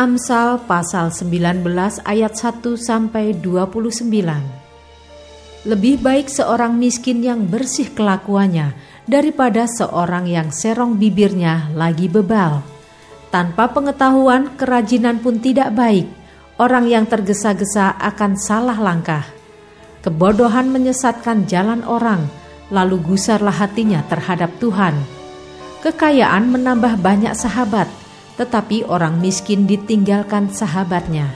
Amsal pasal 19 ayat 1 sampai 29. Lebih baik seorang miskin yang bersih kelakuannya daripada seorang yang serong bibirnya lagi bebal. Tanpa pengetahuan, kerajinan pun tidak baik. Orang yang tergesa-gesa akan salah langkah. Kebodohan menyesatkan jalan orang, lalu gusarlah hatinya terhadap Tuhan. Kekayaan menambah banyak sahabat, tetapi orang miskin ditinggalkan sahabatnya.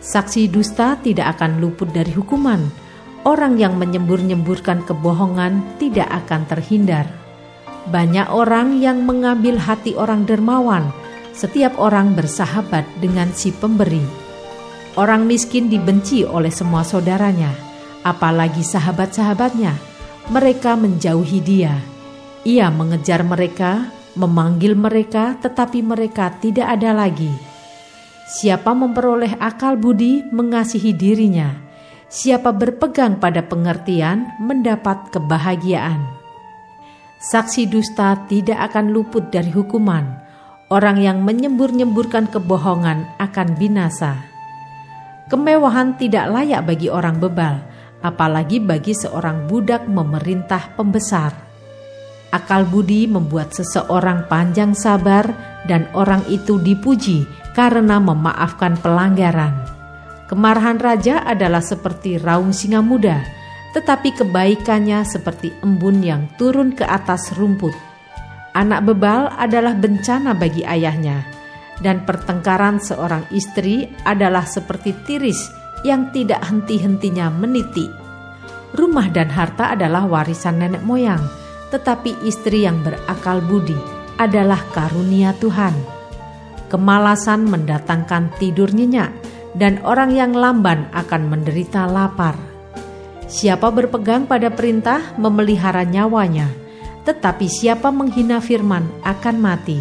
Saksi dusta tidak akan luput dari hukuman. Orang yang menyembur-nyemburkan kebohongan tidak akan terhindar. Banyak orang yang mengambil hati orang dermawan. Setiap orang bersahabat dengan si pemberi. Orang miskin dibenci oleh semua saudaranya, apalagi sahabat-sahabatnya. Mereka menjauhi dia. Ia mengejar mereka, memanggil mereka, tetapi mereka tidak ada lagi. Siapa memperoleh akal budi, mengasihi dirinya. Siapa berpegang pada pengertian, mendapat kebahagiaan. Saksi dusta tidak akan luput dari hukuman. Orang yang menyembur-nyemburkan kebohongan akan binasa. Kemewahan tidak layak bagi orang bebal, apalagi bagi seorang budak memerintah pembesar. Akal budi membuat seseorang panjang sabar dan orang itu dipuji karena memaafkan pelanggaran. Kemarahan raja adalah seperti raung singa muda, tetapi kebaikannya seperti embun yang turun ke atas rumput. Anak bebal adalah bencana bagi ayahnya, dan pertengkaran seorang istri adalah seperti tiris yang tidak henti-hentinya meniti. Rumah dan harta adalah warisan nenek moyang, tetapi istri yang berakal budi adalah karunia Tuhan. Kemalasan mendatangkan tidur nyenyak, dan orang yang lamban akan menderita lapar. Siapa berpegang pada perintah memelihara nyawanya, tetapi siapa menghina firman akan mati.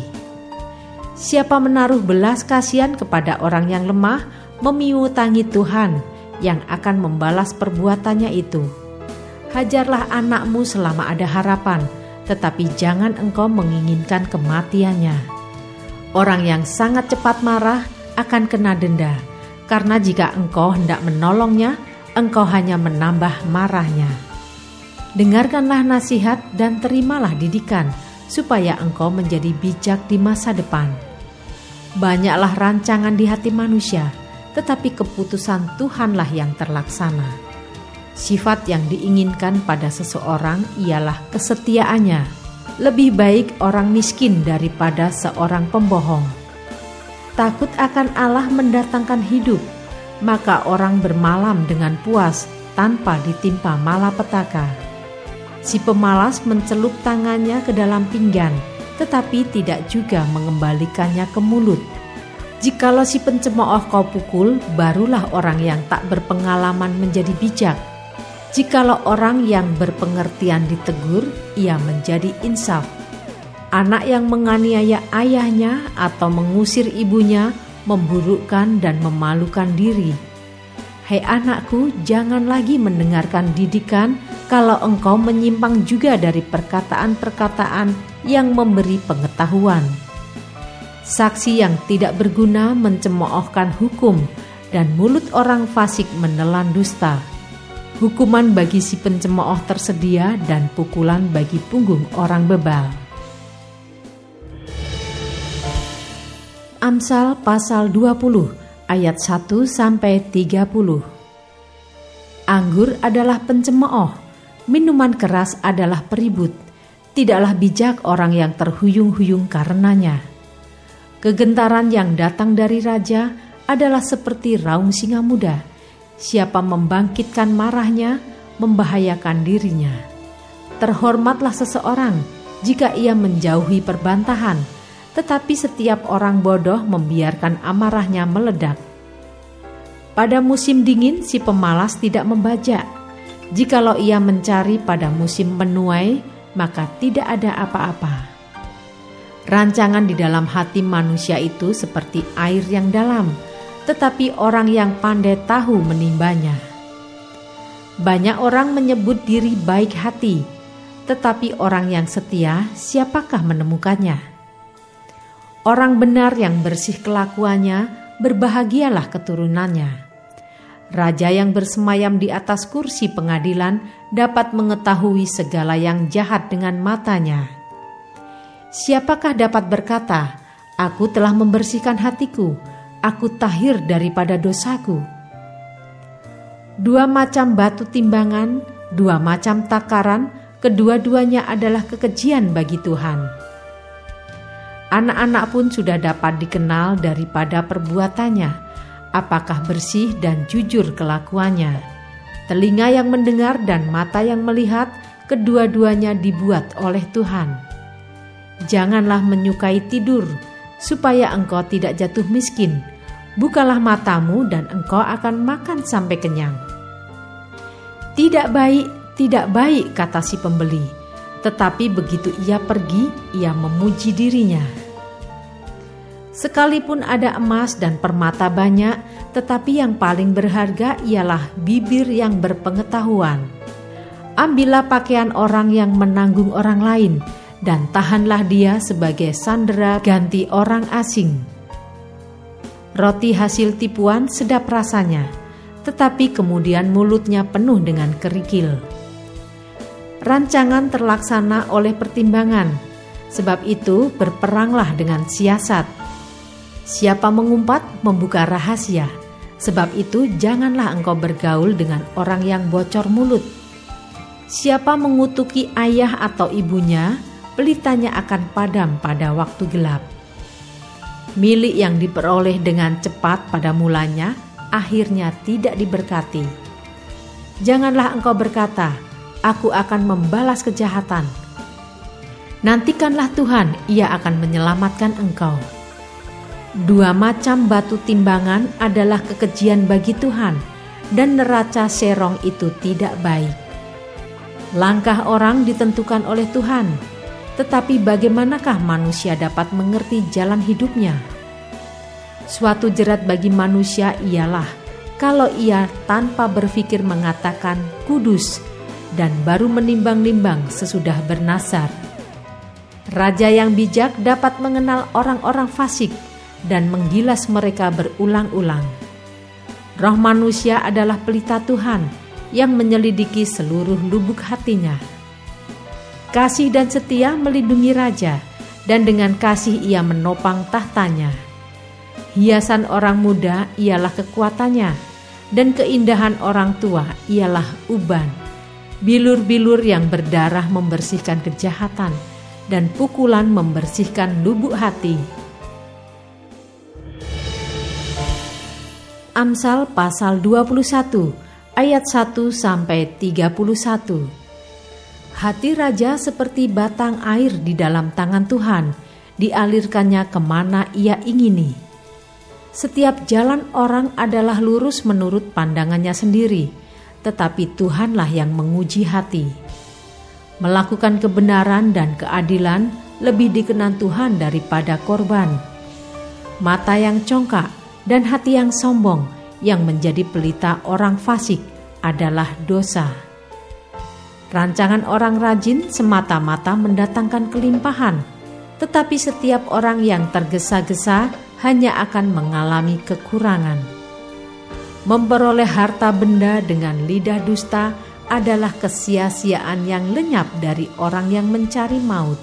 Siapa menaruh belas kasihan kepada orang yang lemah, memiutangi Tuhan yang akan membalas perbuatannya itu hajarlah anakmu selama ada harapan, tetapi jangan engkau menginginkan kematiannya. Orang yang sangat cepat marah akan kena denda, karena jika engkau hendak menolongnya, engkau hanya menambah marahnya. Dengarkanlah nasihat dan terimalah didikan, supaya engkau menjadi bijak di masa depan. Banyaklah rancangan di hati manusia, tetapi keputusan Tuhanlah yang terlaksana. Sifat yang diinginkan pada seseorang ialah kesetiaannya. Lebih baik orang miskin daripada seorang pembohong. Takut akan Allah mendatangkan hidup, maka orang bermalam dengan puas tanpa ditimpa malapetaka. Si pemalas mencelup tangannya ke dalam pinggan, tetapi tidak juga mengembalikannya ke mulut. Jikalau si pencemooh kau pukul, barulah orang yang tak berpengalaman menjadi bijak Jikalau orang yang berpengertian ditegur, ia menjadi insaf. Anak yang menganiaya ayahnya atau mengusir ibunya memburukkan dan memalukan diri. Hai anakku, jangan lagi mendengarkan didikan kalau engkau menyimpang juga dari perkataan-perkataan yang memberi pengetahuan. Saksi yang tidak berguna mencemoohkan hukum, dan mulut orang fasik menelan dusta Hukuman bagi si pencemooh tersedia dan pukulan bagi punggung orang bebal. Amsal pasal 20 ayat 1 sampai 30. Anggur adalah pencemooh, minuman keras adalah peribut. Tidaklah bijak orang yang terhuyung-huyung karenanya. Kegentaran yang datang dari raja adalah seperti raung singa muda Siapa membangkitkan marahnya, membahayakan dirinya. Terhormatlah seseorang jika ia menjauhi perbantahan, tetapi setiap orang bodoh membiarkan amarahnya meledak. Pada musim dingin, si pemalas tidak membajak. Jikalau ia mencari pada musim menuai, maka tidak ada apa-apa. Rancangan di dalam hati manusia itu seperti air yang dalam, tetapi orang yang pandai tahu menimbanya. Banyak orang menyebut diri baik hati, tetapi orang yang setia, siapakah menemukannya? Orang benar yang bersih kelakuannya, berbahagialah keturunannya. Raja yang bersemayam di atas kursi pengadilan dapat mengetahui segala yang jahat dengan matanya Siapakah dapat berkata, "Aku telah membersihkan hatiku, aku tahir daripada dosaku"? Dua macam batu timbangan, dua macam takaran, kedua-duanya adalah kekejian bagi Tuhan. Anak-anak pun sudah dapat dikenal daripada perbuatannya, apakah bersih dan jujur kelakuannya. Telinga yang mendengar dan mata yang melihat, kedua-duanya dibuat oleh Tuhan Janganlah menyukai tidur, supaya engkau tidak jatuh miskin. Bukalah matamu, dan engkau akan makan sampai kenyang. Tidak baik, tidak baik, kata si pembeli. Tetapi begitu ia pergi, ia memuji dirinya. Sekalipun ada emas dan permata banyak, tetapi yang paling berharga ialah bibir yang berpengetahuan. Ambillah pakaian orang yang menanggung orang lain, dan tahanlah dia sebagai sandera ganti orang asing. Roti hasil tipuan sedap rasanya, tetapi kemudian mulutnya penuh dengan kerikil. Rancangan terlaksana oleh pertimbangan, sebab itu berperanglah dengan siasat. Siapa mengumpat membuka rahasia, sebab itu janganlah engkau bergaul dengan orang yang bocor mulut. Siapa mengutuki ayah atau ibunya, pelitanya akan padam pada waktu gelap. Milik yang diperoleh dengan cepat pada mulanya akhirnya tidak diberkati. Janganlah engkau berkata, "Aku akan membalas kejahatan." Nantikanlah Tuhan, Ia akan menyelamatkan engkau. Dua macam batu timbangan adalah kekejian bagi Tuhan, dan neraca serong itu tidak baik. Langkah orang ditentukan oleh Tuhan, tetapi bagaimanakah manusia dapat mengerti jalan hidupnya? Suatu jerat bagi manusia ialah kalau ia tanpa berpikir mengatakan kudus dan baru menimbang-nimbang sesudah bernasar. Raja yang bijak dapat mengenal orang-orang fasik dan menggilas mereka berulang-ulang. Roh manusia adalah pelita Tuhan yang menyelidiki seluruh lubuk hatinya Kasih dan setia melindungi raja, dan dengan kasih ia menopang tahtanya. Hiasan orang muda ialah kekuatannya, dan keindahan orang tua ialah uban. Bilur-bilur yang berdarah membersihkan kejahatan, dan pukulan membersihkan lubuk hati. Amsal pasal 21 ayat 1 sampai 31. Hati raja seperti batang air di dalam tangan Tuhan, dialirkannya ke mana ia ingini. Setiap jalan orang adalah lurus menurut pandangannya sendiri, tetapi Tuhanlah yang menguji hati. Melakukan kebenaran dan keadilan lebih dikenan Tuhan daripada korban. Mata yang congkak dan hati yang sombong yang menjadi pelita orang fasik adalah dosa. Rancangan orang rajin semata-mata mendatangkan kelimpahan, tetapi setiap orang yang tergesa-gesa hanya akan mengalami kekurangan. Memperoleh harta benda dengan lidah dusta adalah kesia-siaan yang lenyap dari orang yang mencari maut.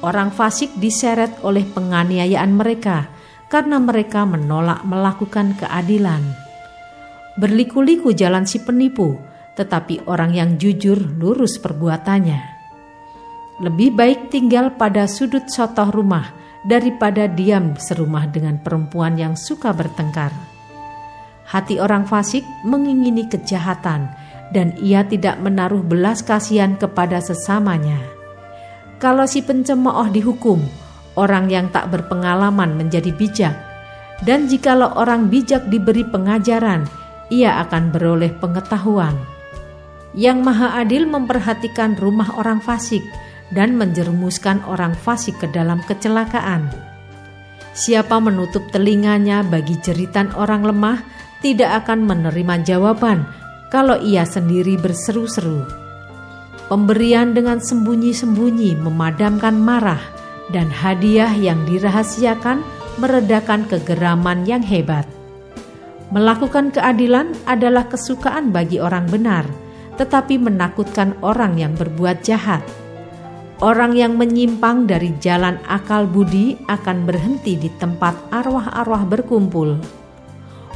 Orang fasik diseret oleh penganiayaan mereka karena mereka menolak melakukan keadilan. Berliku-liku jalan si penipu tetapi orang yang jujur lurus perbuatannya. Lebih baik tinggal pada sudut sotoh rumah daripada diam serumah dengan perempuan yang suka bertengkar. Hati orang fasik mengingini kejahatan dan ia tidak menaruh belas kasihan kepada sesamanya. Kalau si pencemooh dihukum, orang yang tak berpengalaman menjadi bijak, dan jikalau orang bijak diberi pengajaran, ia akan beroleh pengetahuan. Yang Maha Adil memperhatikan rumah orang fasik dan menjerumuskan orang fasik ke dalam kecelakaan. Siapa menutup telinganya bagi jeritan orang lemah tidak akan menerima jawaban kalau ia sendiri berseru-seru. Pemberian dengan sembunyi-sembunyi memadamkan marah, dan hadiah yang dirahasiakan meredakan kegeraman yang hebat. Melakukan keadilan adalah kesukaan bagi orang benar, tetapi menakutkan orang yang berbuat jahat. Orang yang menyimpang dari jalan akal budi akan berhenti di tempat arwah-arwah berkumpul.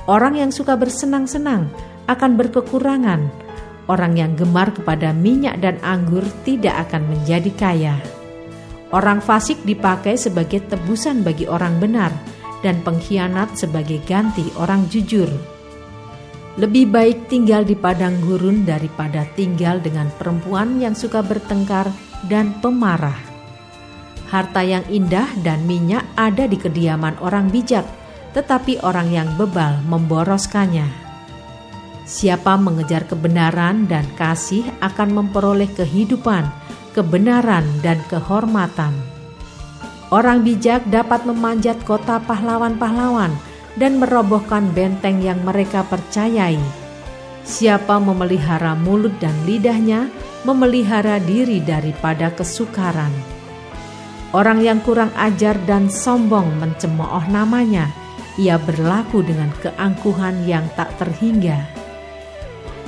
Orang yang suka bersenang-senang akan berkekurangan. Orang yang gemar kepada minyak dan anggur tidak akan menjadi kaya. Orang fasik dipakai sebagai tebusan bagi orang benar, dan pengkhianat sebagai ganti orang jujur. Lebih baik tinggal di padang gurun daripada tinggal dengan perempuan yang suka bertengkar dan pemarah. Harta yang indah dan minyak ada di kediaman orang bijak, tetapi orang yang bebal memboroskannya. Siapa mengejar kebenaran dan kasih akan memperoleh kehidupan kebenaran, dan kehormatan. Orang bijak dapat memanjat kota pahlawan-pahlawan dan merobohkan benteng yang mereka percayai. Siapa memelihara mulut dan lidahnya, memelihara diri daripada kesukaran. Orang yang kurang ajar dan sombong mencemooh namanya, ia berlaku dengan keangkuhan yang tak terhingga.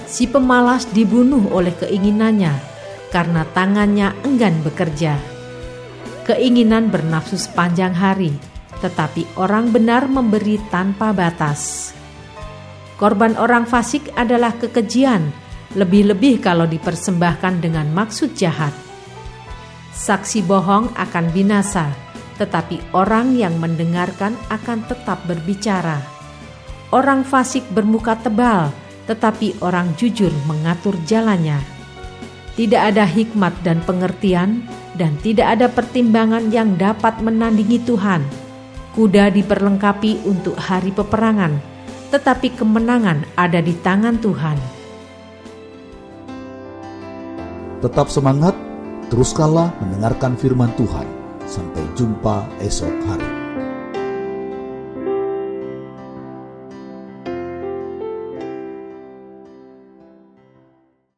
Si pemalas dibunuh oleh keinginannya, karena tangannya enggan bekerja. Keinginan bernafsu sepanjang hari, tetapi orang benar memberi tanpa batas. Korban orang fasik adalah kekejian, lebih-lebih kalau dipersembahkan dengan maksud jahat. Saksi bohong akan binasa, tetapi orang yang mendengarkan akan tetap berbicara. Orang fasik bermuka tebal, tetapi orang jujur mengatur jalannya tidak ada hikmat dan pengertian, dan tidak ada pertimbangan yang dapat menandingi Tuhan. Kuda diperlengkapi untuk hari peperangan, tetapi kemenangan ada di tangan Tuhan. Tetap semangat, teruskanlah mendengarkan firman Tuhan. Sampai jumpa esok hari.